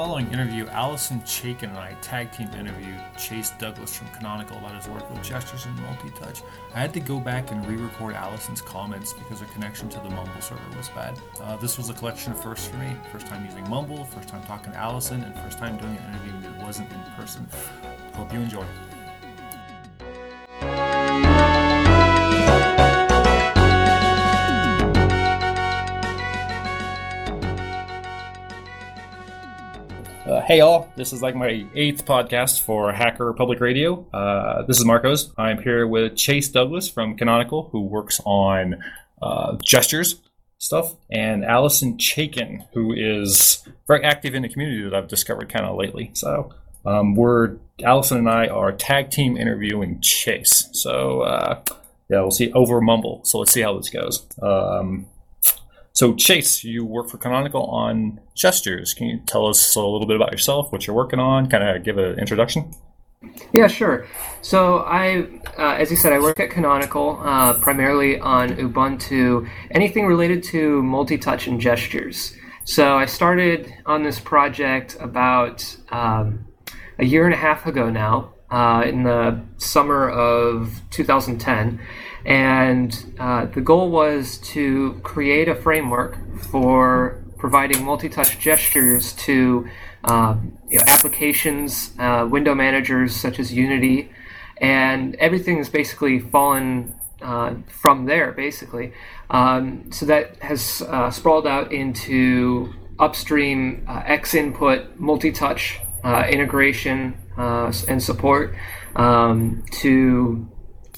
following interview, Alison Chaiken and I tag team interviewed Chase Douglas from Canonical about his work with gestures and multi-touch. I had to go back and re-record Alison's comments because her connection to the Mumble server was bad. Uh, this was a collection of firsts for me. First time using Mumble, first time talking to Alison, and first time doing an interview that wasn't in person. Hope you enjoy. Hey all, this is like my eighth podcast for Hacker Public Radio. Uh, this is Marcos. I'm here with Chase Douglas from Canonical, who works on uh, gestures stuff, and Alison Chaiken, who is very active in the community that I've discovered kind of lately. So um, we're Alison and I are tag team interviewing Chase. So uh, yeah, we'll see over Mumble. So let's see how this goes. Um, so, Chase, you work for Canonical on gestures. Can you tell us a little bit about yourself, what you're working on, kind of give an introduction? Yeah, sure. So, I, uh, as you said, I work at Canonical uh, primarily on Ubuntu, anything related to multi touch and gestures. So, I started on this project about um, a year and a half ago now, uh, in the summer of 2010 and uh, the goal was to create a framework for providing multi-touch gestures to uh, you know, applications, uh, window managers such as Unity, and everything has basically fallen uh, from there, basically. Um, so that has uh, sprawled out into upstream uh, X input multi-touch integration and support um, to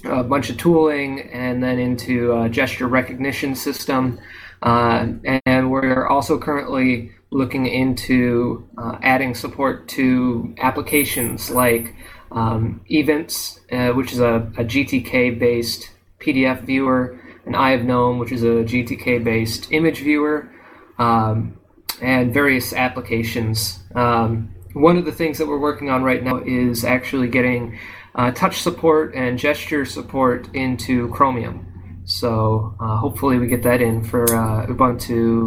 a bunch of tooling and then into a gesture recognition system. Uh, and we're also currently looking into uh, adding support to applications like um, Evince, uh, which is a, a GTK based PDF viewer, and Eye of Gnome, which is a GTK based image viewer, um, and various applications. Um, one of the things that we're working on right now is actually getting uh, touch support and gesture support into Chromium. So uh, hopefully we get that in for uh, Ubuntu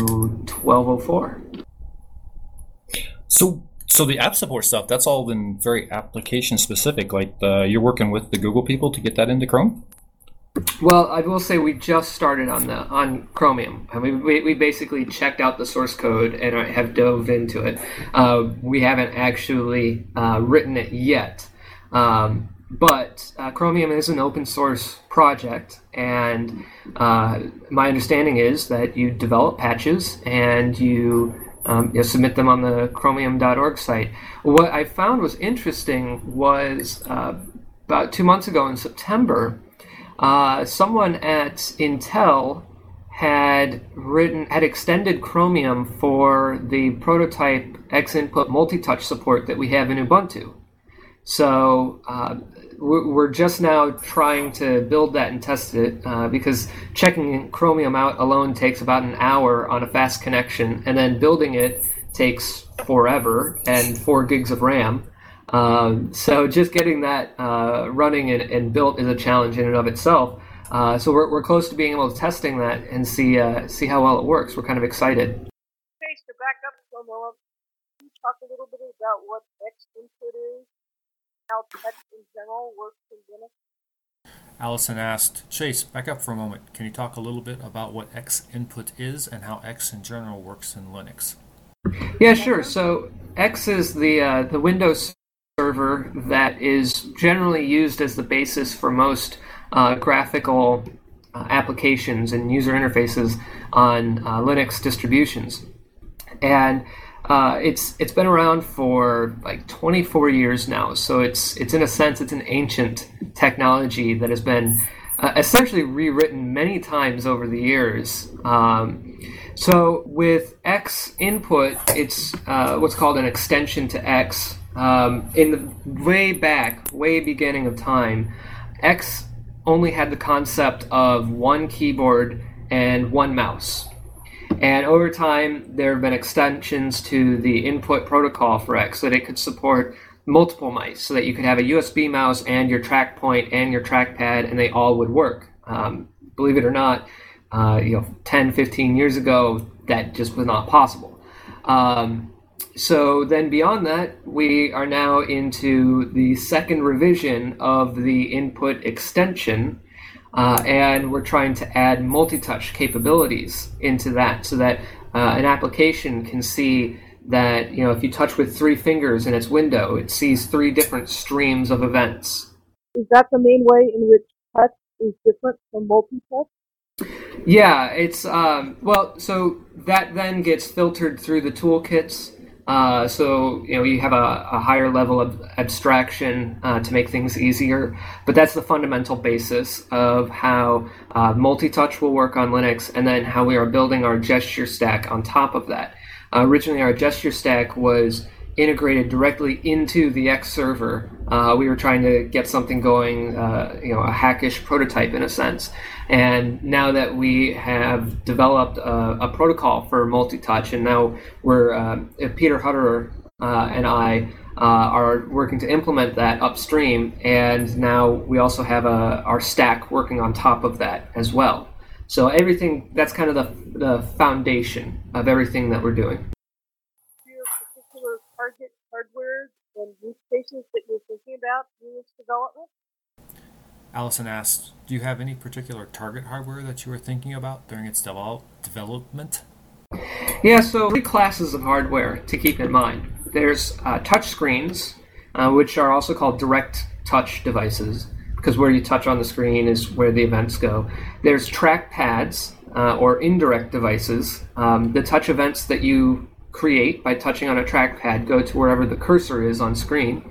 1204. So, so the app support stuff that's all been very application specific. Like the, you're working with the Google people to get that into Chrome. Well, I will say we just started on the on Chromium. I mean, we, we basically checked out the source code and have dove into it. Uh, we haven't actually uh, written it yet. Um, but uh, Chromium is an open source project, and uh, my understanding is that you develop patches and you, um, you submit them on the chromium.org site. What I found was interesting was uh, about two months ago in September, uh, someone at Intel had written had extended Chromium for the prototype X input multi-touch support that we have in Ubuntu. So uh, we're just now trying to build that and test it uh, because checking Chromium out alone takes about an hour on a fast connection, and then building it takes forever and four gigs of RAM. Um, so just getting that uh, running and, and, built is a challenge in and of itself. Uh, so we're, we're close to being able to testing that and see uh, see how well it works. We're kind of excited. Okay, back up for a moment, can you talk a little bit about what X input is how text in general works in Linux? Alison asked, Chase, back up for a moment. Can you talk a little bit about what X input is and how X in general works in Linux? Yeah, sure. So X is the uh, the Windows server that is generally used as the basis for most uh, graphical uh, applications and user interfaces on uh, Linux distributions. And uh, it's it's been around for like 24 years now, so it's it's in a sense it's an ancient technology that has been uh, essentially rewritten many times over the years. Um, so with X input, it's uh, what's called an extension to X. Um, in the way back, way beginning of time, X only had the concept of one keyboard and one mouse. And over time, there have been extensions to the input protocol for X so that it could support multiple mice, so that you could have a USB mouse and your track point and your trackpad, and they all would work. Um, believe it or not, uh, you know, 10, 15 years ago, that just was not possible. Um, so then beyond that, we are now into the second revision of the input extension, uh, and we're trying to add multi-touch capabilities into that so that uh, an application can see that you know if you touch with three fingers in its window, it sees three different streams of events. Is that the main way in which touch is different from multi-touch? Yeah, it's um, well, so that then gets filtered through the toolkits uh, so you know you have a, a higher level of abstraction uh, to make things easier, but that's the fundamental basis of how uh, multi-touch will work on Linux, and then how we are building our gesture stack on top of that. Uh, originally, our gesture stack was integrated directly into the X server. Uh, we were trying to get something going, uh, you know, a hackish prototype in a sense. And now that we have developed a, a protocol for multi-touch, and now we're uh, Peter Hutterer uh, and I uh, are working to implement that upstream, and now we also have a, our stack working on top of that as well. So everything that's kind of the, the foundation of everything that we're doing. Your particular target hardware and use cases that you're thinking about in this development? Alison asked, Do you have any particular target hardware that you were thinking about during its develop- development? Yeah, so three classes of hardware to keep in mind. There's uh, touch screens, uh, which are also called direct touch devices, because where you touch on the screen is where the events go. There's track pads, uh, or indirect devices. Um, the touch events that you create by touching on a trackpad go to wherever the cursor is on screen.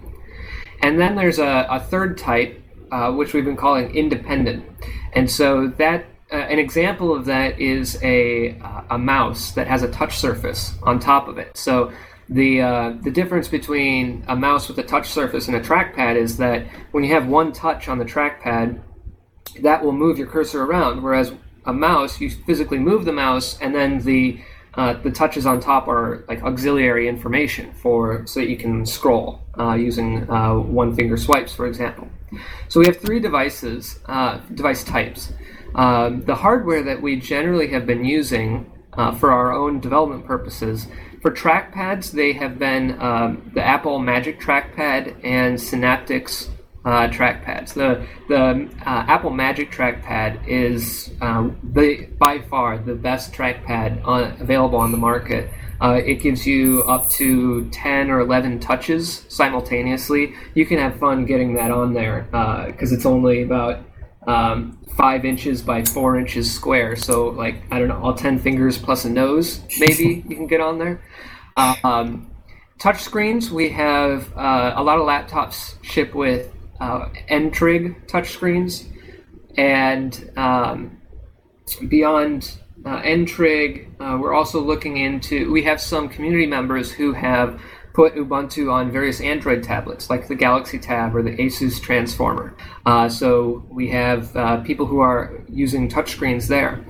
And then there's a, a third type, uh, which we've been calling independent. And so that uh, an example of that is a a mouse that has a touch surface on top of it. So the uh, the difference between a mouse with a touch surface and a trackpad is that when you have one touch on the trackpad, that will move your cursor around, whereas a mouse you physically move the mouse and then the uh, the touches on top are like auxiliary information for so that you can scroll uh, using uh, one finger swipes, for example. So we have three devices, uh, device types. Um, the hardware that we generally have been using uh, for our own development purposes for trackpads, they have been um, the Apple Magic Trackpad and Synaptics uh, trackpads. The the uh, Apple Magic Trackpad is um, the by far the best trackpad on, available on the market. Uh, it gives you up to 10 or 11 touches simultaneously. You can have fun getting that on there because uh, it's only about um, five inches by four inches square. So, like, I don't know, all 10 fingers plus a nose, maybe you can get on there. Um, touch screens, we have uh, a lot of laptops ship with uh, N-Trig touchscreens, and um, beyond uh, N-Trig, uh, we're also looking into. We have some community members who have put Ubuntu on various Android tablets, like the Galaxy Tab or the Asus Transformer. Uh, so we have uh, people who are using touchscreens there.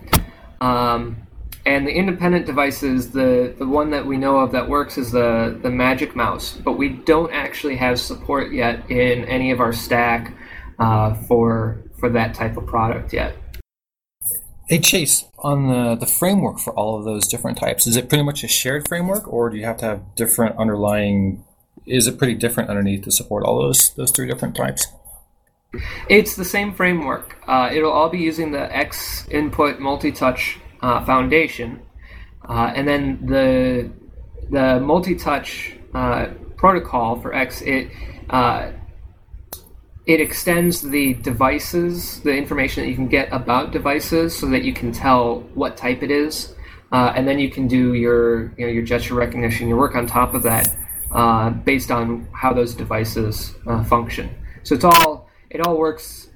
Um, and the independent devices, the, the one that we know of that works is the, the Magic Mouse, but we don't actually have support yet in any of our stack uh, for for that type of product yet. Hey Chase, on the, the framework for all of those different types, is it pretty much a shared framework, or do you have to have different underlying? Is it pretty different underneath to support all those those three different types? It's the same framework. Uh, it'll all be using the X input multi-touch uh, foundation, uh, and then the the multi-touch uh, protocol for X it uh, it extends the devices, the information that you can get about devices, so that you can tell what type it is, uh, and then you can do your you know your gesture recognition, your work on top of that, based on how those devices function. So it's all it all works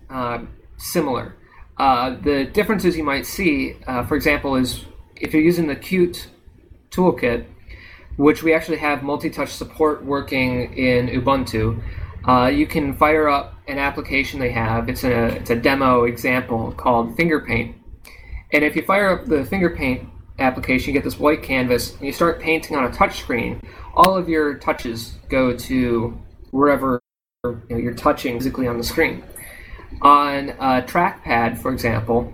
similar. Uh, the differences you might see, uh, for example, is if you're using the Qt toolkit, which we actually have multi-touch support working in Ubuntu, uh, you can fire up an application they have. It's a it's a demo example called FingerPaint, and if you fire up the FingerPaint application, you get this white canvas, and you start painting on a touch screen. All of your touches go to wherever you know, you're touching physically on the screen. On a trackpad, for example,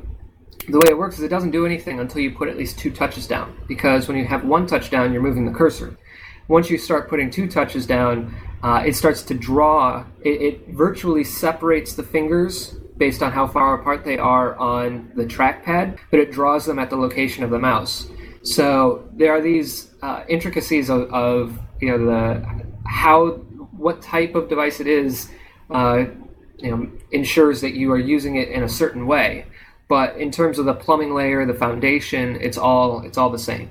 the way it works is it doesn't do anything until you put at least two touches down. Because when you have one touch down, you're moving the cursor. once you start putting two touches down, uh, it starts to draw. It, it, virtually separates the fingers based on how far apart they are on the trackpad, but it draws them at the location of the mouse. So there are these uh, intricacies of, of, you know the how what type of device it is. Uh, you know, ensures that you are using it in a certain way. But in terms of the plumbing layer, the foundation, it's all it's all the same.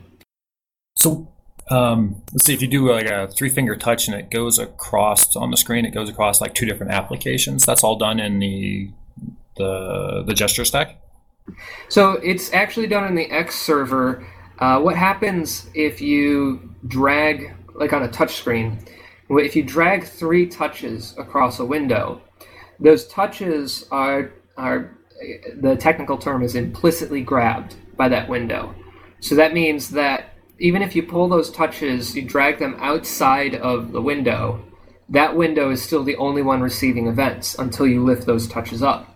So um, let's see if you do like a three finger touch and it goes across on the screen. It goes across like two different applications. That's all done in the the the gesture stack. So it's actually done in the X server. Uh, what happens if you drag like on a touch screen? If you drag three touches across a window, those touches are are the technical term is implicitly grabbed by that window. So that means that even if you pull those touches, you drag them outside of the window, that window is still the only one receiving events until you lift those touches up.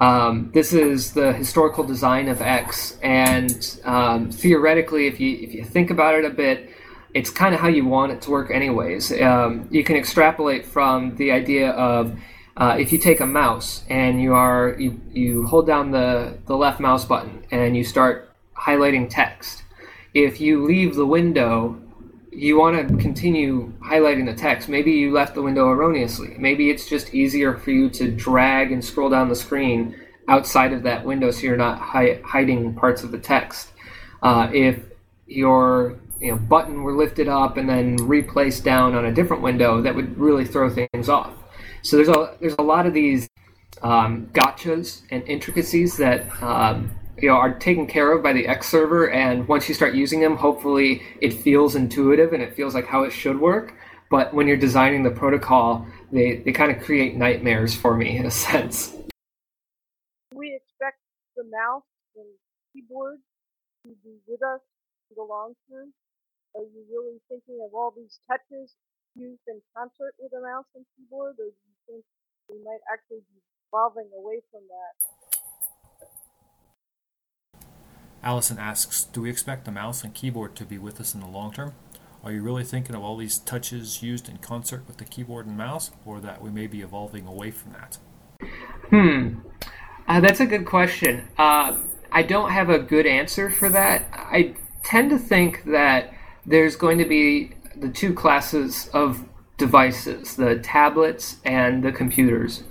Um, this is the historical design of X, and um, theoretically, if you if you think about it a bit, it's kind of how you want it to work, anyways. Um, you can extrapolate from the idea of uh, if you take a mouse and you are you, you hold down the, the left mouse button and you start highlighting text if you leave the window you want to continue highlighting the text. Maybe you left the window erroneously. Maybe it's just easier for you to drag and scroll down the screen outside of that window so you're not hi- hiding parts of the text. Uh, if your you know, button were lifted up and then replaced down on a different window that would really throw things off so there's a there's a lot of these um, gotchas and intricacies that um, you know are taken care of by the X server, and once you start using them, hopefully it feels intuitive and it feels like how it should work. But when you're designing the protocol, they, they kind of create nightmares for me in a sense. We expect the mouse and keyboard to be with us for the long term. Are you really thinking of all these touches used in concert with a mouse and keyboard, or do you think we might actually be evolving away from that? Alison asks, do we expect the mouse and keyboard to be with us in the long term? Are you really thinking of all these touches used in concert with the keyboard and mouse, or that we may be evolving away from that? Hmm, uh, that's a good question. Uh, I don't have a good answer for that. I tend to think that there's going to be the two classes of devices the tablets and the computers.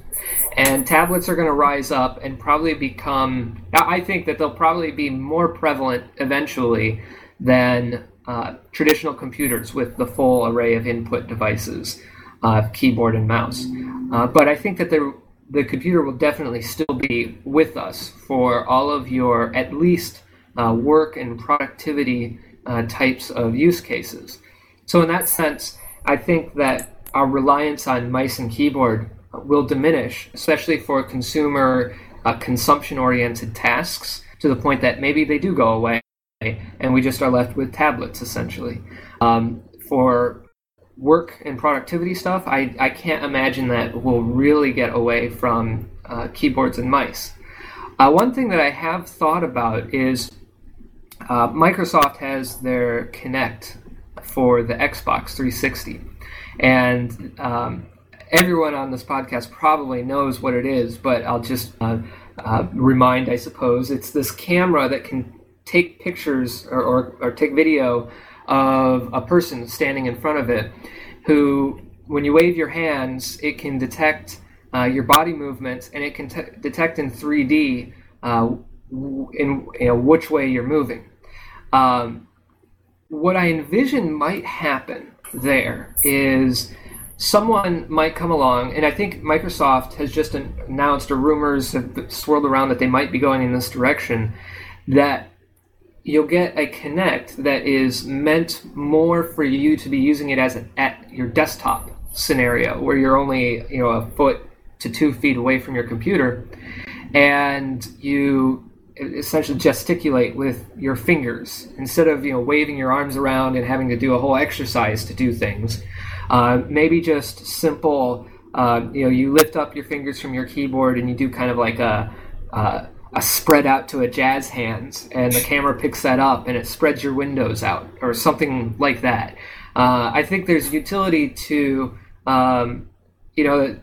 And tablets are going to rise up and probably become, I think that they'll probably be more prevalent eventually than uh, traditional computers with the full array of input devices, uh, keyboard and mouse. Uh, but I think that the, the computer will definitely still be with us for all of your at least uh, work and productivity uh, types of use cases. So, in that sense, I think that our reliance on mice and keyboard will diminish, especially for consumer uh, consumption oriented tasks, to the point that maybe they do go away and we just are left with tablets essentially. Um, for work and productivity stuff, I, I can't imagine that we'll really get away from uh, keyboards and mice. Uh, one thing that I have thought about is uh, Microsoft has their Kinect for the Xbox 360. And um, everyone on this podcast probably knows what it is, but I'll just uh, uh, remind, I suppose. It's this camera that can take pictures or, or, or, take video of a person standing in front of it who, when you wave your hands, it can detect uh, your body movements and it can t- detect in 3D uh, in you know, which way you're moving. Um, what I envision might happen there is someone might come along, and I think Microsoft has just announced, or rumors have swirled around that they might be going in this direction, that you'll get a Kinect that is meant more for you to be using it as an, at your desktop scenario, where you're only you know a foot to two feet away from your computer, and you essentially gesticulate with your fingers instead of you know waving your arms around and having to do a whole exercise to do things. Uh, maybe just simple. Uh, you know, you lift up your fingers from your keyboard and you do kind of like a, a a spread out to a jazz hands, and the camera picks that up and it spreads your windows out or something like that. Uh, I think there's utility to, um, you know,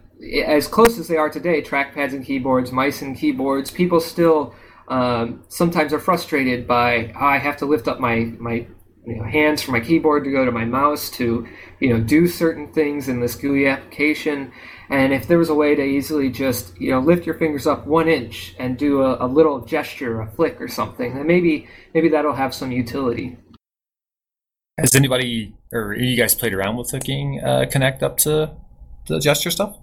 as close as they are today, trackpads and keyboards, mice and keyboards, people still um, sometimes are frustrated by oh, I have to lift up my my you know, hands for my keyboard to go to my mouse to you know do certain things in this GUI application. And if there was a way to easily just you know lift your fingers up one inch and do a, a little gesture, a flick or something, then maybe maybe that'll have some utility. Has anybody or you guys played around with hooking uh, Kinect up to the gesture stuff?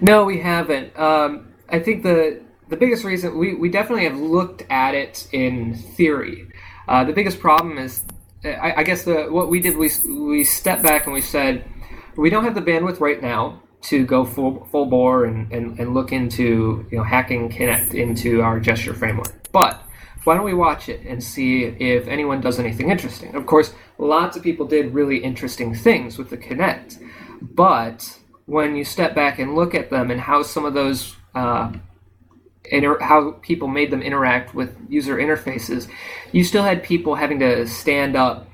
No, we haven't. Um, I think the the biggest reason we, we definitely have looked at it in theory. Uh, the biggest problem is, I, I, guess the what we did we we stepped back and we said we don't have the bandwidth right now to go full full bore and, and, and look into you know hacking Kinect into our gesture framework, but why don't we watch it and see if anyone does anything interesting? Of course, lots of people did really interesting things with the Kinect, but when you step back and look at them and how some of those uh, inter- how people made them interact with user interfaces, you still had people having to stand up,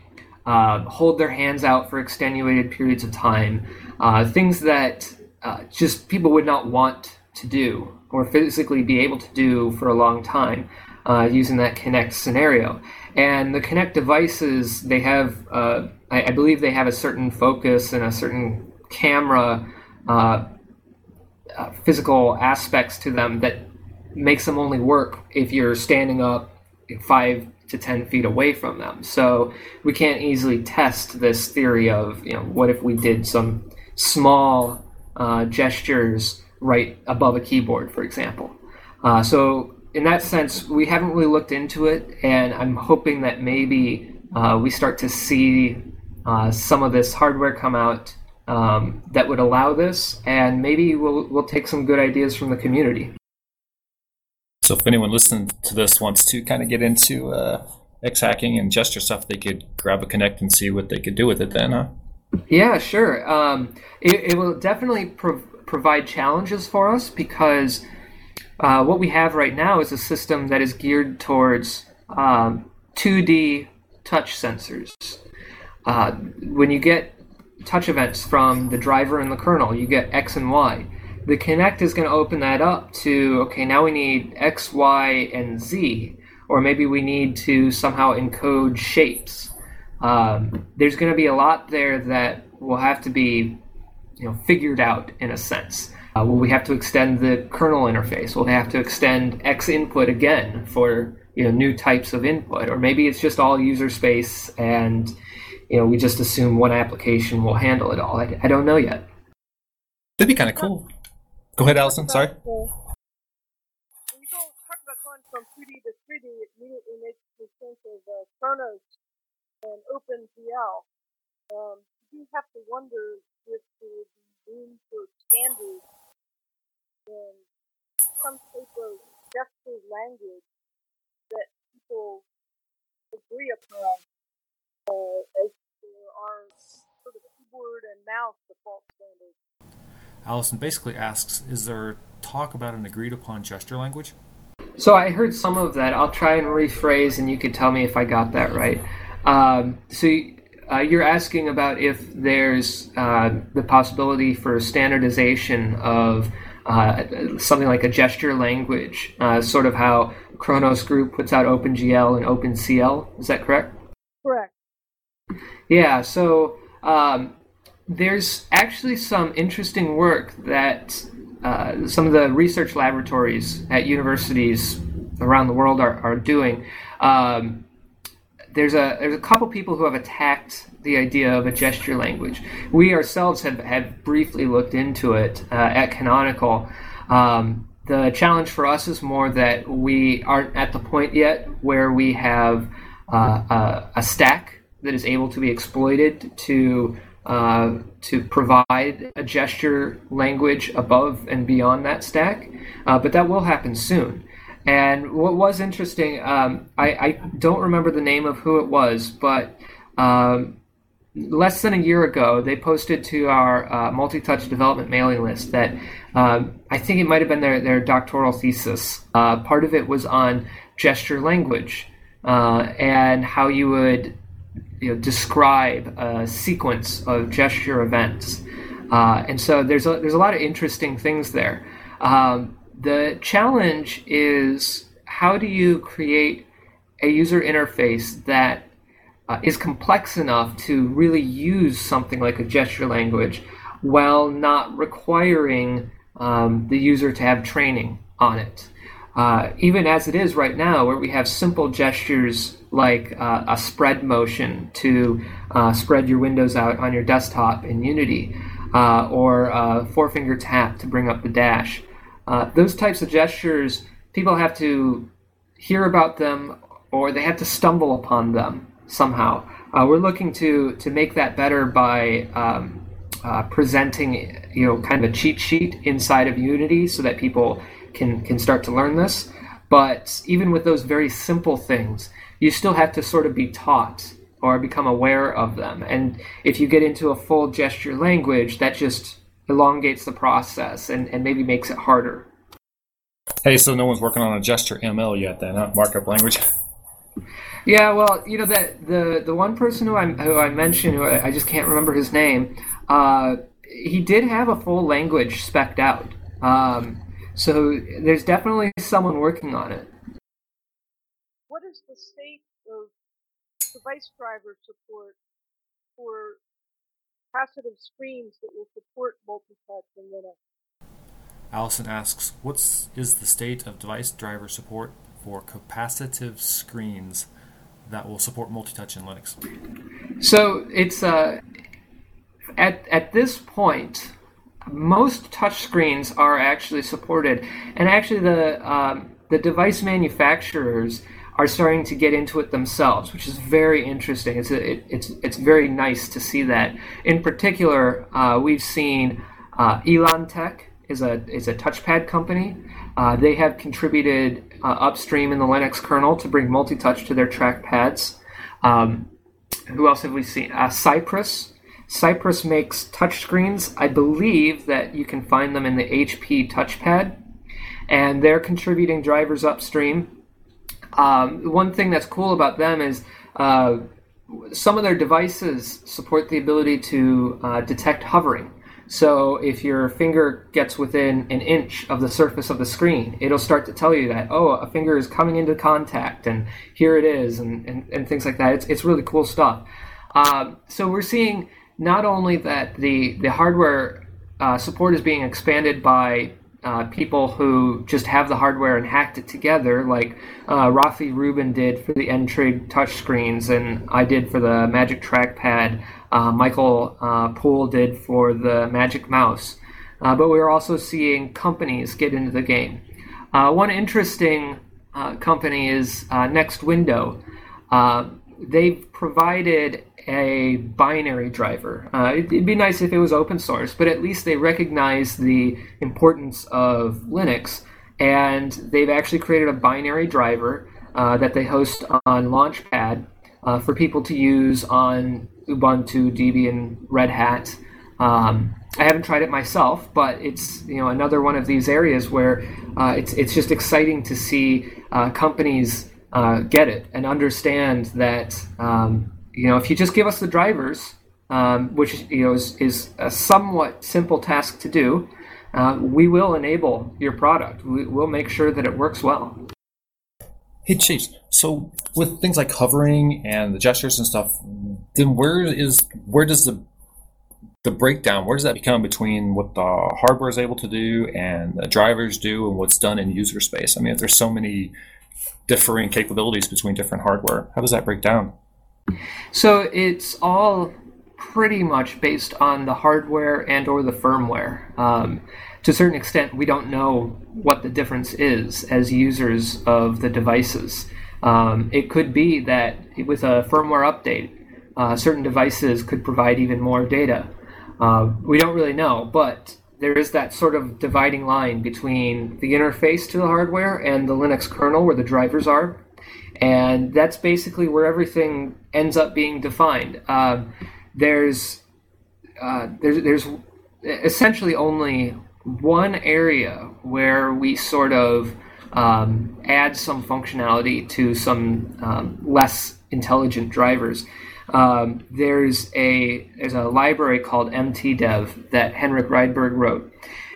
uh, hold their hands out for extenuated periods of time, uh, things that uh, just people would not want to do or physically be able to do for a long time uh, using that Kinect scenario. And the Kinect devices, they have, uh, I, I, believe they have a certain focus and a certain camera uh, uh, physical aspects to them that makes them only work if you're standing up five to 10 feet away from them. So we can't easily test this theory of, you know, what if we did some small uh, gestures right above a keyboard, for example. Uh, so in that sense, we haven't really looked into it, and I'm hoping that maybe uh, we start to see uh, some of this hardware come out um, that would allow this, and maybe we'll we'll take some good ideas from the community. So, if anyone listening to this wants to kind of get into uh, X hacking and gesture stuff, they could grab a Kinect and see what they could do with it. Then, huh? Yeah, sure. Um, it, it, will definitely pro- provide challenges for us because uh, what we have right now is a system that is geared towards um, 2D touch sensors. Uh, when you get touch events from the driver and the kernel, you get X and Y. The Kinect is going to open that up to okay, now we need X, Y, and Z, or maybe we need to somehow encode shapes. Um, there's going to be a lot there that will have to be, you know, figured out in a sense. Uh, will we have to extend the kernel interface? Will they have to extend X input again for you know new types of input? Or maybe it's just all user space and you know we just assume one application will handle it all. I, I don't know yet. That'd be kind of cool. Go ahead, Alison. Sorry. When you go talk about going from 2D to 3D, it immediately makes me think of uh, Khronos and OpenGL. Um, you have to wonder if there would be room for standards in some type of gesture language that people agree upon uh, as there are sort of keyboard and mouse default standards. Alison basically asks, is there talk about an agreed upon gesture language? So I heard some of that. I'll try and rephrase, and you can tell me if I got that right. Um, so uh, you're asking about if there's uh, the possibility for standardization of uh, something like a gesture language, uh, sort of how Khronos Group puts out OpenGL and OpenCL. Is that correct? Correct. Yeah, so um, there's actually some interesting work that uh, some of the research laboratories at universities around the world are, are doing. Um, there's a there's a couple people who have attacked the idea of a gesture language. We ourselves have, have briefly looked into it uh, at Canonical. Um, the challenge for us is more that we aren't at the point yet where we have uh, a, a, stack that is able to be exploited to uh, to provide a gesture language above and beyond that stack, uh, but that will happen soon. And what was interesting, um, I, I, don't remember the name of who it was, but um, less than a year ago, they posted to our uh, multi touch development mailing list that um, I think it might have been their, their doctoral thesis. Uh, part of it was on gesture language uh, and how you would you know, describe a sequence of gesture events. Uh, and so there's a, there's a lot of interesting things there. Um, the challenge is how do you create a user interface that uh, is complex enough to really use something like a gesture language while not requiring um, the user to have training on it. Uh, even as it is right now, where we have simple gestures like uh, a spread motion to uh, spread your windows out on your desktop in Unity, uh, or a four finger tap to bring up the dash. Uh, those types of gestures, people have to hear about them or they have to stumble upon them somehow. Uh, we're looking to, to make that better by um, presenting, you know, kind of a cheat sheet inside of Unity so that people can can start to learn this. But even with those very simple things, you still have to sort of be taught or become aware of them. And if you get into a full gesture language, that just elongates the process and, and maybe makes it harder. Hey, so no one's working on a gesture ML yet, then, huh? Markup language. Yeah, well, you know that the the one person who I who I mentioned, who I, I just can't remember his name, uh, he did have a full language specked out. Um, so there's definitely someone working on it. What is the state of device driver support for capacitive screens that will support multi-touch in Linux? Alison asks, "What is the state of device driver support for capacitive screens that will support multi-touch in Linux?" So it's uh, at at this point, most touchscreens are actually supported, and actually the um, the device manufacturers are starting to get into it themselves, which is very interesting. It's a, it, it's it's very nice to see that. In particular, uh, we've seen uh, Elantech is a is a touchpad company. Uh, they have contributed uh, upstream in the Linux kernel to bring multi-touch to their trackpads. Um, who else have we seen? Uh, Cypress Cypress makes touchscreens. I believe that you can find them in the HP touchpad, and they're contributing drivers upstream. Um, one thing that's cool about them is uh, some of their devices support the ability to uh, detect hovering. So if your finger gets within an inch of the surface of the screen, it'll start to tell you that, oh, a finger is coming into contact, and here it is, and, and, and things like that. It's, it's really cool stuff. Um, so we're seeing not only that the the hardware uh, support is being expanded by uh, people who just have the hardware and hacked it together, like uh, Rafi Rubin did for the N-Trig touchscreens, and I did for the Magic Trackpad. Uh, Michael uh, Poole did for the Magic Mouse. Uh, but we're also seeing companies get into the game. Uh, one interesting company is NextWindow. they've provided a binary driver. Uh, it'd be nice if it was open source, but at least they recognize the importance of Linux, and they've actually created a binary driver uh, that they host on Launchpad uh, for people to use on Ubuntu, Debian, Red Hat. Um, I haven't tried it myself, but it's you know another one of these areas where uh, it's it's just exciting to see uh, companies uh, get it and understand that um, you know, if you just give us the drivers, um, which you know is, is a somewhat simple task to do, uh, we will enable your product. We, will make sure that it works well. Hey, Chase. So with things like hovering and the gestures and stuff, then where is where does the the breakdown? Where does that become between what the hardware is able to do and the drivers do, and what's done in user space? I mean, if there's so many differing capabilities between different hardware, how does that break down? So it's all pretty much based on the hardware and or the firmware. Um, to a certain extent, we don't know what the difference is as users of the devices. Um, it could be that with a firmware update, uh, certain devices could provide even more data. Uh, we don't really know, but there is that sort of dividing line between the interface to the hardware and the Linux kernel where the drivers are and that's basically where everything ends up being defined. Uh, there's uh, there's there's essentially only one area where we sort of um, add some functionality to some um, less intelligent drivers. Um, there's a there's a library called MTDev that Henrik Rydberg wrote,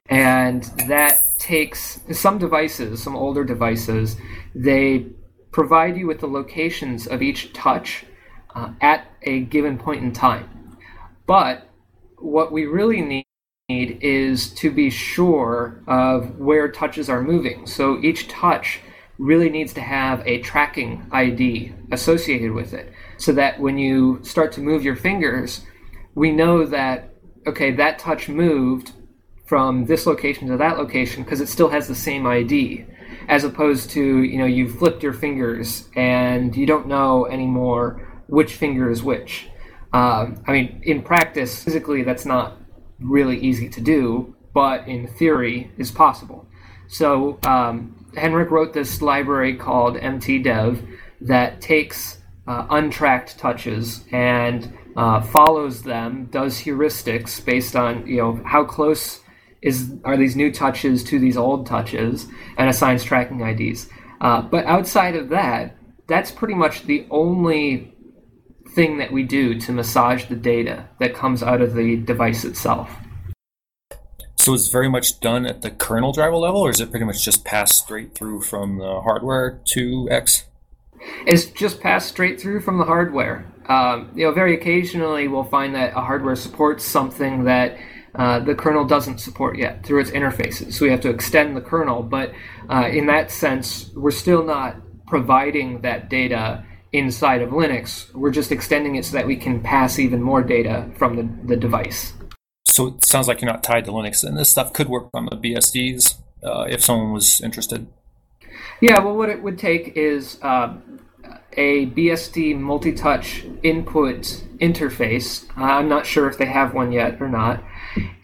and that takes some devices, some older devices, they provide you with the locations of each touch uh, at a given point in time. But what we really need is to be sure of where touches are moving. So each touch really needs to have a tracking ID associated with it so that when you start to move your fingers, we know that, okay, that touch moved from this location to that location because it still has the same ID, as opposed to, you know, you flipped your fingers and you don't know anymore which finger is which. Uh, I mean, in practice, physically, that's not really easy to do, but in theory, is possible. So, um, Henrik wrote this library called MTDev that takes uh, untracked touches and uh, follows them, does heuristics based on you know how close is are these new touches to these old touches, and assigns tracking IDs. Uh, but outside of that, that's pretty much the only thing that we do to massage the data that comes out of the device itself. So it's very much done at the kernel driver level, or is it pretty much just passed straight through from the hardware to X? It's just passed straight through from the hardware. Um, you know, very occasionally we'll find that a hardware supports something that uh, the kernel doesn't support yet through its interfaces. So we have to extend the kernel, but uh, in that sense, we're still not providing that data inside of Linux. We're just extending it so that we can pass even more data from the, the device. So it sounds like you're not tied to Linux, and this stuff could work on the BSDs uh, if someone was interested. Yeah, well, what it would take is uh, a BSD multi-touch input interface. I'm not sure if they have one yet or not,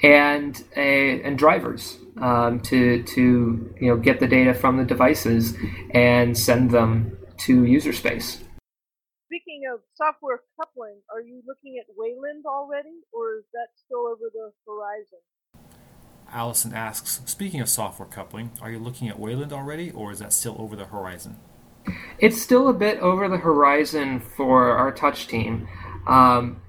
and a, and drivers um, to to you know get the data from the devices and send them to user space. Speaking of software coupling, are you looking at Wayland already, or is that still over the horizon? Alison asks, speaking of software coupling, are you looking at Wayland already, or is that still over the horizon? It's still a bit over the horizon for our touch team. Um,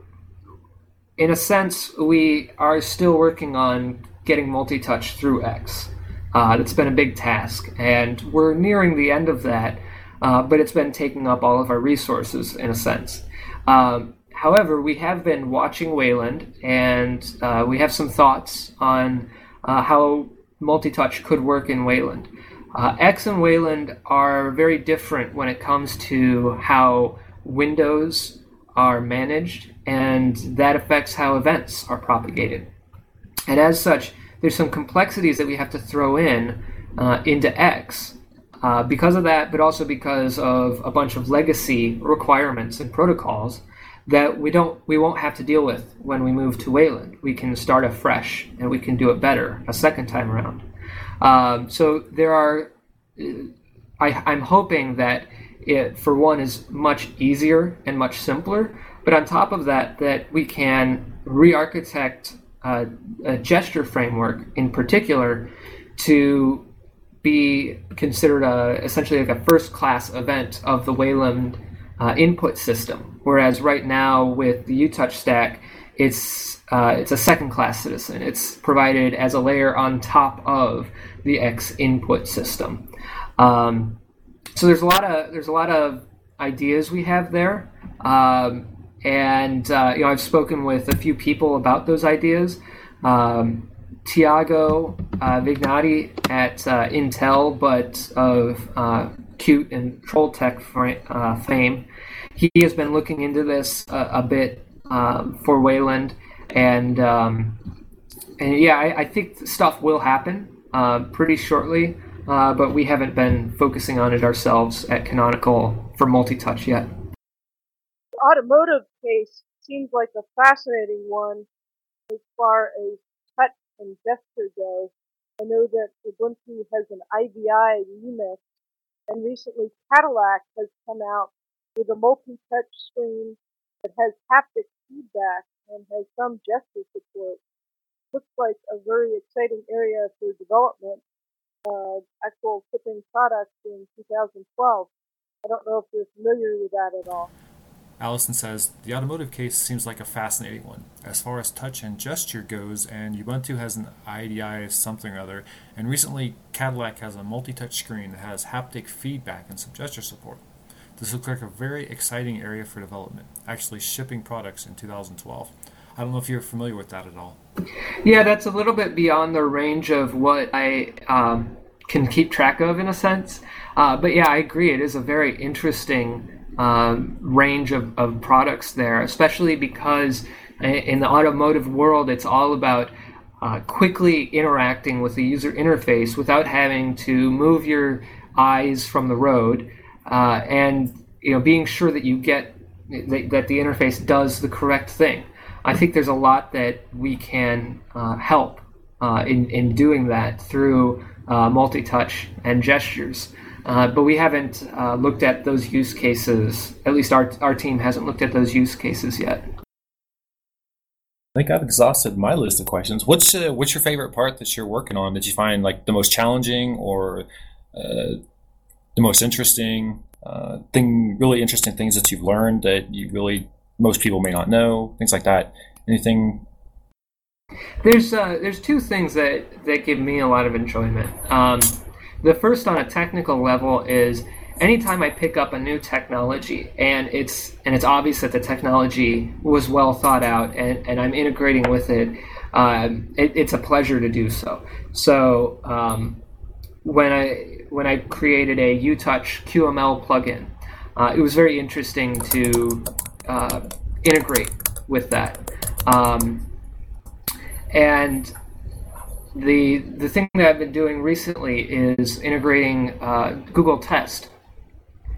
in a sense, we are still working on getting multi touch through X. Uh, that's been a big task, and we're nearing the end of that, uh, but it's been taking up all of our resources in a sense. Um, however, we have been watching Wayland, and uh, we have some thoughts on uh, how multi touch could work in Wayland. Uh, X and Wayland are very different when it comes to how windows are managed, and that affects how events are propagated. And as such, there's some complexities that we have to throw in uh, into X uh, because of that, but also because of a bunch of legacy requirements and protocols that we don't we won't have to deal with when we move to Wayland. We can start afresh and we can do it better a second time around. Um, so there are, I, I'm hoping that it, for one, is much easier and much simpler. But on top of that, that we can re-architect uh, a gesture framework in particular to be considered a, essentially like a first-class event of the Wayland uh, input system. Whereas right now with the UTouch stack, it's uh, it's a second class citizen. It's provided as a layer on top of the X input system. Um, so there's a lot of there's a lot of ideas we have there, um, and uh, you know I've spoken with a few people about those ideas. Um, Tiago uh, Vignatti at uh, Intel, but of uh, Qt and Trolltech uh, fame, he has been looking into this a bit um, for Wayland, and um, and yeah, I, I, think stuff will happen uh, pretty shortly, uh, but we haven't been focusing on it ourselves at Canonical for multi-touch yet. The automotive case seems like a fascinating one as far as touch and gesture go. I know that Ubuntu has an IVI remix, and recently Cadillac has come out with a multi-touch screen that has haptic feedback and has some gesture support. Looks like a very exciting area for development. Uh, actual shipping products in 2012. I don't know if you're familiar with that at all. Alison says the automotive case seems like a fascinating one. As far as touch and gesture goes, and Ubuntu has an IDI something or other, and recently Cadillac has a multi-touch screen that has haptic feedback and some gesture support. This looks like a very exciting area for development, actually shipping products in 2012. I don't know if you're familiar with that at all. Yeah, that's a little bit beyond the range of what I um, can keep track of in a sense. Uh, but yeah, I agree. It is a very interesting um, range of, of products there, especially because in the automotive world, it's all about uh, quickly interacting with the user interface without having to move your eyes from the road, uh, and you know being sure that you get that, that, the interface does the correct thing. I think there's a lot that we can uh, help uh, in in doing that through uh, multi-touch and gestures. Uh, but we haven't uh, looked at those use cases. At least our our team hasn't looked at those use cases yet. I think I've exhausted my list of questions. What's uh, what's your favorite part that you're working on that you find like the most challenging or the most interesting thing? Really interesting things that you've learned that you really most people may not know. Things like that. Anything there's uh, there's two things that, that give me a lot of enjoyment. Um, the first, on a technical level, is anytime I pick up a new technology and it's and it's obvious that the technology was well thought out and, and I'm integrating with it, um, it, it's a pleasure to do so. So um, when I when I created a UTouch QML plugin, uh, it was very interesting to uh, integrate with that. Um, and the the thing that I've been doing recently is integrating uh, Google Test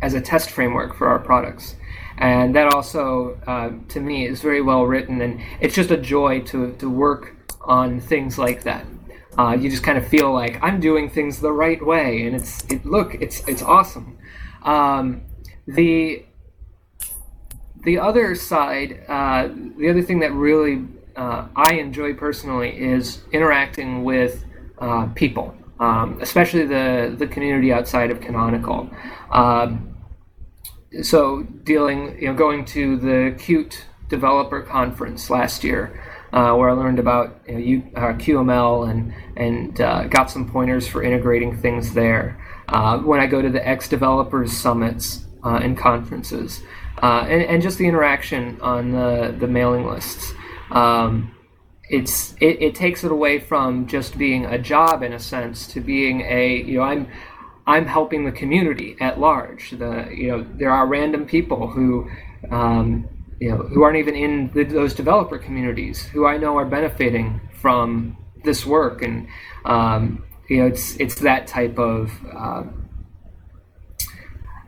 as a test framework for our products, and that also uh, to me is very well written, and it's just a joy to to work on things like that. Uh, you just kind of feel like I'm doing things the right way, and it's it look it's it's awesome. Um, the the other side, uh, the other thing that really uh, I enjoy personally is interacting with uh, people, um, especially the, the community outside of Canonical. Um, so dealing, you know, going to the Qt developer conference last year, uh, where I learned about you know, uh, QML and and uh, got some pointers for integrating things there. Uh, when I go to the X developers summits and conferences, and, and just the interaction on the, the mailing lists um, it's it, it takes it away from just being a job in a sense to being a you know I'm I'm helping the community at large. The you know there are random people who um, you know who aren't even in the, those developer communities who I know are benefiting from this work, and um, you know it's it's that type of uh,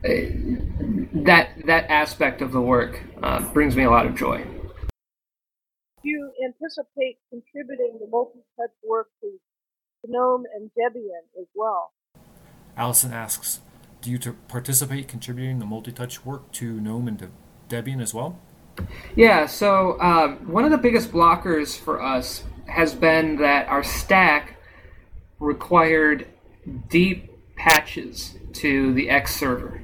that that aspect of the work uh, brings me a lot of joy Do you anticipate contributing the multi-touch work to GNOME and Debian as well? Alison asks, do you participate contributing the multi-touch work to GNOME and to Debian as well? Yeah, so um, one of the biggest blockers for us has been that our stack required deep patches to the X server.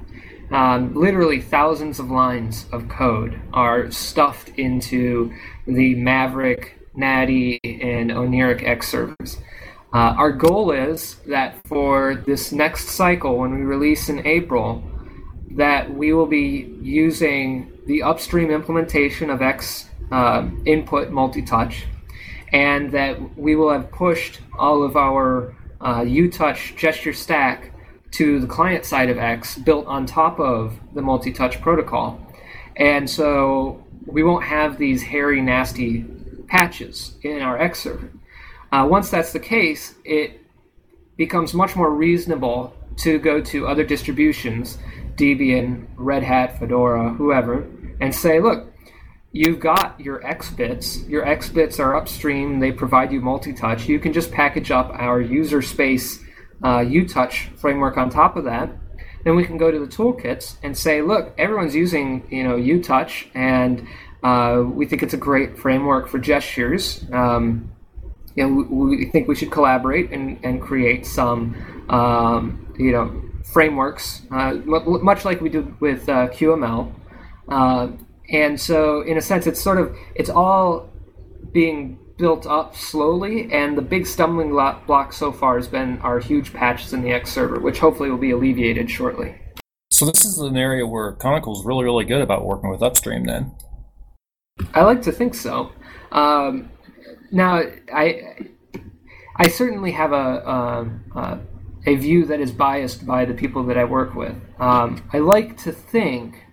Um, literally thousands of lines of code are stuffed into the Maverick, Natty, and Oneiric X servers. Uh, our goal is that for this next cycle, when we release in April, that we will be using the upstream implementation of X uh, input multi-touch, and that we will have pushed all of our uh, UTouch gesture stack to the client side of X built on top of the multi-touch protocol. And so we won't have these hairy, nasty patches in our X server. Uh, once that's the case, it becomes much more reasonable to go to other distributions, Debian, Red Hat, Fedora, whoever, and say, look, you've got your X bits. Your X bits are upstream. They provide you multi-touch. You can just package up our user space uh, UTouch framework on top of that then we can go to the toolkits and say, look, everyone's using you know UTouch, and uh, we think it's a great framework for gestures. Um, you know, we, we think we should collaborate and, and create some, um, you know, frameworks, uh, m- much like we did with uh, QML. Uh, and so, in a sense, it's sort of it's all being built up slowly, and the big stumbling block so far has been our huge patches in the X server, which hopefully will be alleviated shortly. So this is an area where Canonical is really, really good about working with upstream. Then, I like to think so. Um, now, I I certainly have a, a, a, a view that is biased by the people that I work with. Um, I like to think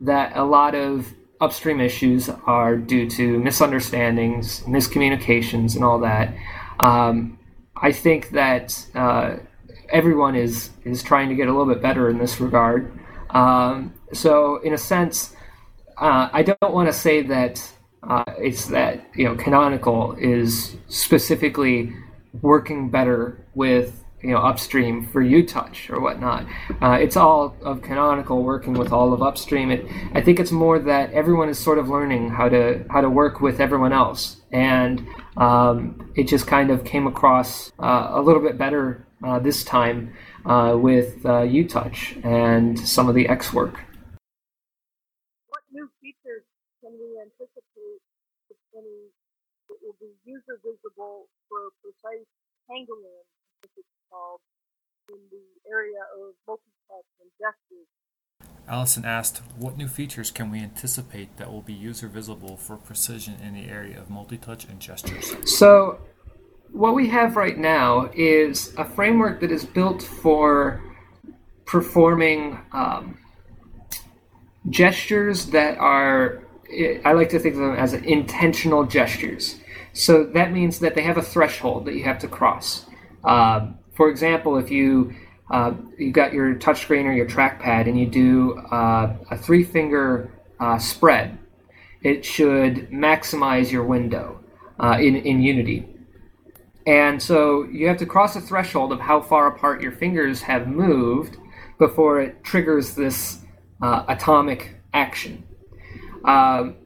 that a lot of upstream issues are due to misunderstandings, miscommunications, and all that. Um, I think that uh, everyone is is trying to get a little bit better in this regard. Um, so, in a sense, uh, I don't want to say that uh, it's that you know Canonical is specifically working better with you know upstream for UTouch or whatnot. Uh, it's all of Canonical working with all of upstream. It, I think it's more that everyone is sort of learning how to how to work with everyone else, and um, it just kind of came across uh, a little bit better uh, this time uh, with uh, UTouch and some of the X work. What new features can we anticipate, if any, that will be user visible for precise handling involved in the area of multi-touch and gestures. Alison asked, what new features can we anticipate that will be user visible for precision in the area of multi-touch and gestures? So, what we have right now is a framework that is built for performing um, gestures that are, I like to think of them as intentional gestures. So that means that they have a threshold that you have to cross. Um, for example, if you uh, you got your touchscreen or your trackpad and you do uh, a three finger uh, spread, it should maximize your window uh, in, in Unity. And so you have to cross a threshold of how far apart your fingers have moved before it triggers this uh, atomic action. Um,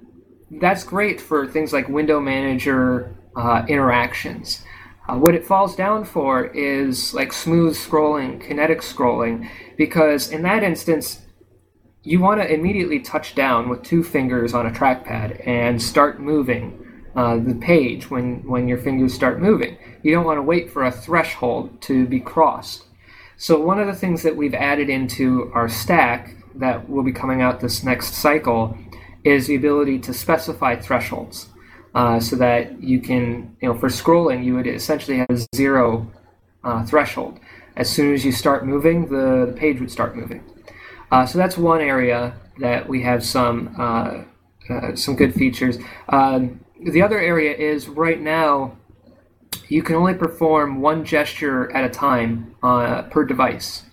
that's great for things like window manager uh, interactions. Uh, what it falls down for is like smooth scrolling, kinetic scrolling, because in that instance, you want to immediately touch down with two fingers on a trackpad and start moving uh, the page when, when your fingers start moving. You don't want to wait for a threshold to be crossed. So, one of the things that we've added into our stack that will be coming out this next cycle is the ability to specify thresholds uh, so that you can, you know, for scrolling, you would essentially have a zero uh, threshold. As soon as you start moving, the, the page would start moving. Uh, so that's one area that we have some uh, uh, some good features. Um, the other area is right now you can only perform one gesture at a time uh, per device.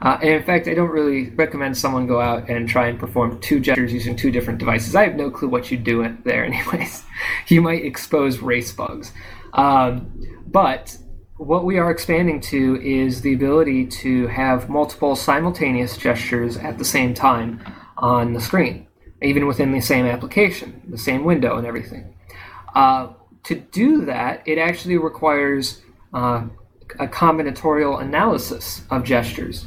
Uh, in fact, I don't really recommend someone go out and try and perform two gestures using two different devices. I have no clue what you'd do there, anyways. you might expose race bugs. Um, but what we are expanding to is the ability to have multiple simultaneous gestures at the same time on the screen, even within the same application, the same window, and everything. Uh, to do that, it actually requires uh, a combinatorial analysis of gestures.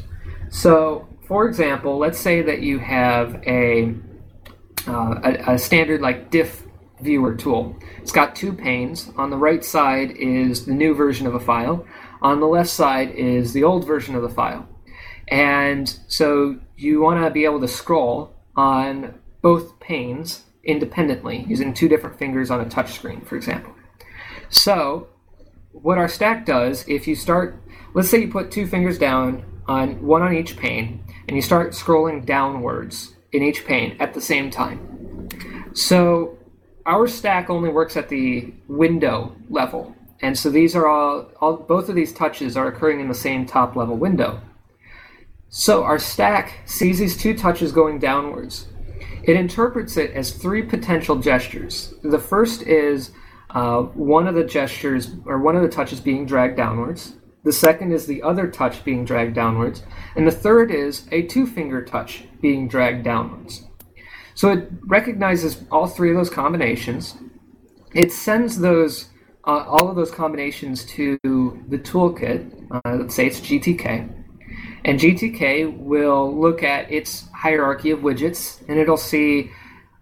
So, for example, let's say that you have a, uh, a, a, standard like diff viewer tool. It's got two panes. On the right side is the new version of a file. On the left side is the old version of the file. And so you want to be able to scroll on both panes independently using two different fingers on a touch screen, for example. So what our stack does, if you start, let's say you put two fingers down on one on each pane, and you start scrolling downwards in each pane at the same time. So our stack only works at the window level, and so these are all, all both of these touches are occurring in the same top level window. So our stack sees these two touches going downwards. It interprets it as three potential gestures. The first is uh, one of the gestures or one of the touches being dragged downwards. The second is the other touch being dragged downwards. And the third is a two finger touch being dragged downwards. So it recognizes all three of those combinations. It sends those uh, all of those combinations to the toolkit. Uh, let's say it's GTK. And GTK will look at its hierarchy of widgets and it'll see,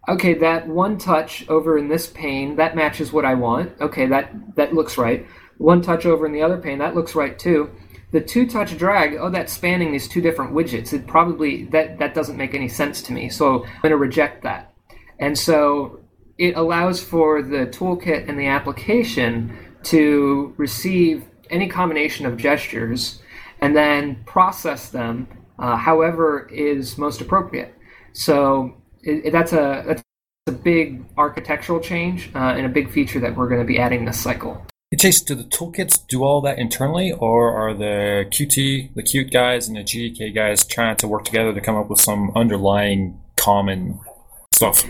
okay, that one touch over in this pane, that matches what I want. Okay, that, that looks right. One touch over in the other pane, that looks right too. The two touch drag, oh, that's spanning these two different widgets. It probably, that, that doesn't make any sense to me. So I'm going to reject that. And so it allows for the toolkit and the application to receive any combination of gestures and then process them uh, however is most appropriate. So it, it, that's a that's a big architectural change uh, and a big feature that we're going to be adding this cycle. Chase, do the toolkits do all that internally, or are the Qt, the Qt guys, and the GTK guys trying to work together to come up with some underlying common stuff?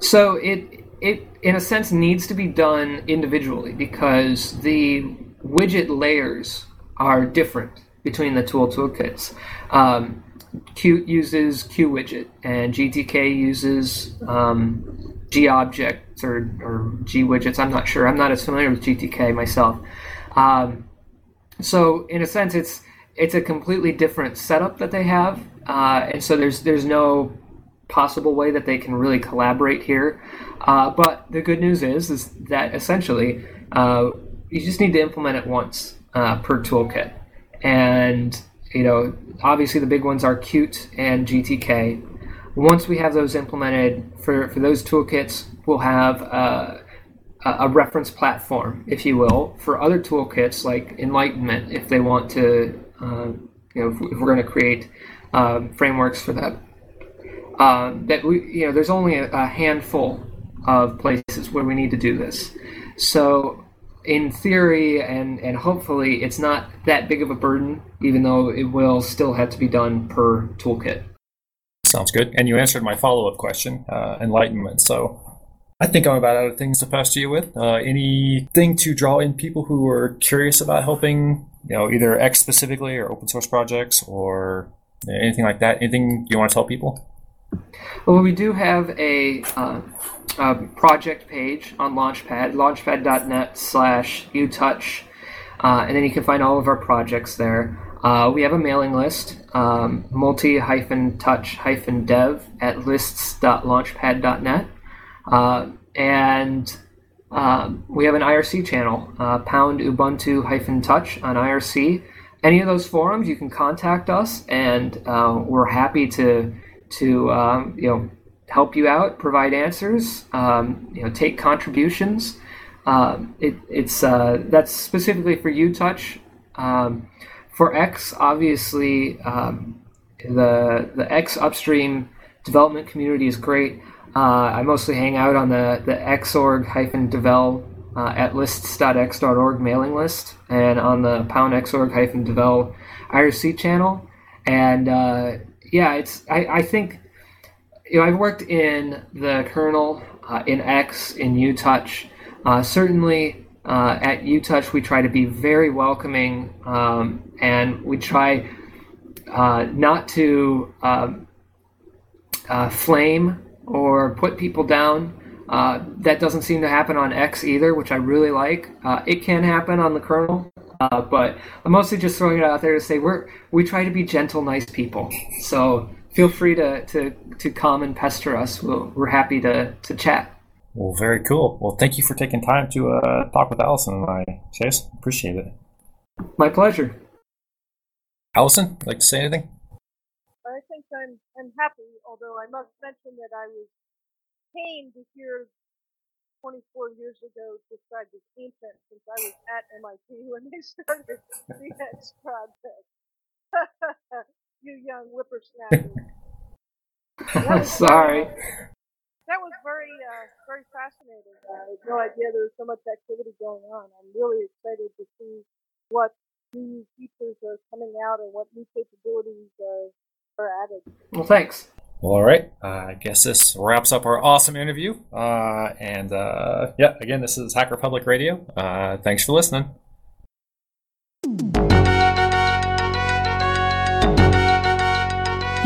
So it it in a sense needs to be done individually because the widget layers are different between the tool toolkits. Um, Qt uses QWidget and GTK uses um, GObjects or, or G widgets. I'm not sure. I'm not as familiar with GTK myself. Um, so in a sense, it's it's a completely different setup that they have, uh, and so there's there's no possible way that they can really collaborate here. Uh, but the good news is, is that essentially uh, you just need to implement it once uh, per toolkit. And, you know, obviously the big ones are Qt and GTK. Once we have those implemented for, for those toolkits, we'll have uh, a reference platform, if you will, for other toolkits like Enlightenment if they want to, uh, you know, if, if we're going to create um, frameworks for that uh, that we, you know, there's only a, a, handful of places where we need to do this. So, in theory, and and hopefully, it's not that big of a burden, even though it will still have to be done per toolkit. Sounds good. And you answered my follow-up question, uh, enlightenment. So. I think I'm about out of things to pester you with. Uh, anything to draw in people who are curious about helping, you know, either X specifically or open source projects or anything like that? Anything you want to tell people? Well, we do have a, uh, a project page on Launchpad, launchpad.net slash utouch, uh, and then you can find all of our projects there. Uh, we have a mailing list, um, multi-touch-dev at lists.launchpad.net. Uh, and um, we have an IRC channel, uh, pound Ubuntu-touch on IRC. Any of those forums, you can contact us, and uh, we're happy to to um, you know help you out, provide answers, um, you know, take contributions. Um, it, it's uh, that's specifically for UTouch. Um, for X, obviously, um, the the X upstream development community is great. Uh, I mostly hang out on the the xorg hyphen devel uh, at lists.x.org mailing list and on the pound xorg hyphen devel IRC channel. And uh, yeah, it's I, I think you know I've worked in the kernel uh, in X in UTouch. Uh, certainly uh, at UTouch we try to be very welcoming um, and we try uh, not to um, uh, flame or put people down. Uh, that doesn't seem to happen on X either, which I really like. it can happen on the kernel, uh, but I'm mostly just throwing it out there to say we're we try to be gentle, nice people. So feel free to to, to come and pester us. we we are happy to to chat. Well, very cool. Well, thank you for taking time to uh, talk with Alison and I, Chase. Appreciate it. My pleasure. Alison, like to say anything? I think I'm I'm happy, although I must mention that I was pained to hear 24 years ago described as ancient since I was at MIT when they started the X project. you young whippersnapper. Sorry. Uh, that was very, uh, very fascinating. I had no idea there was so much activity going on. I'm really excited to see what new features are coming out and what new capabilities uh, are added. Well, thanks. Well, all right. Uh, I guess this wraps up our awesome interview. Uh, and uh, yeah, again, this is Hacker Public Radio. Uh, thanks for listening.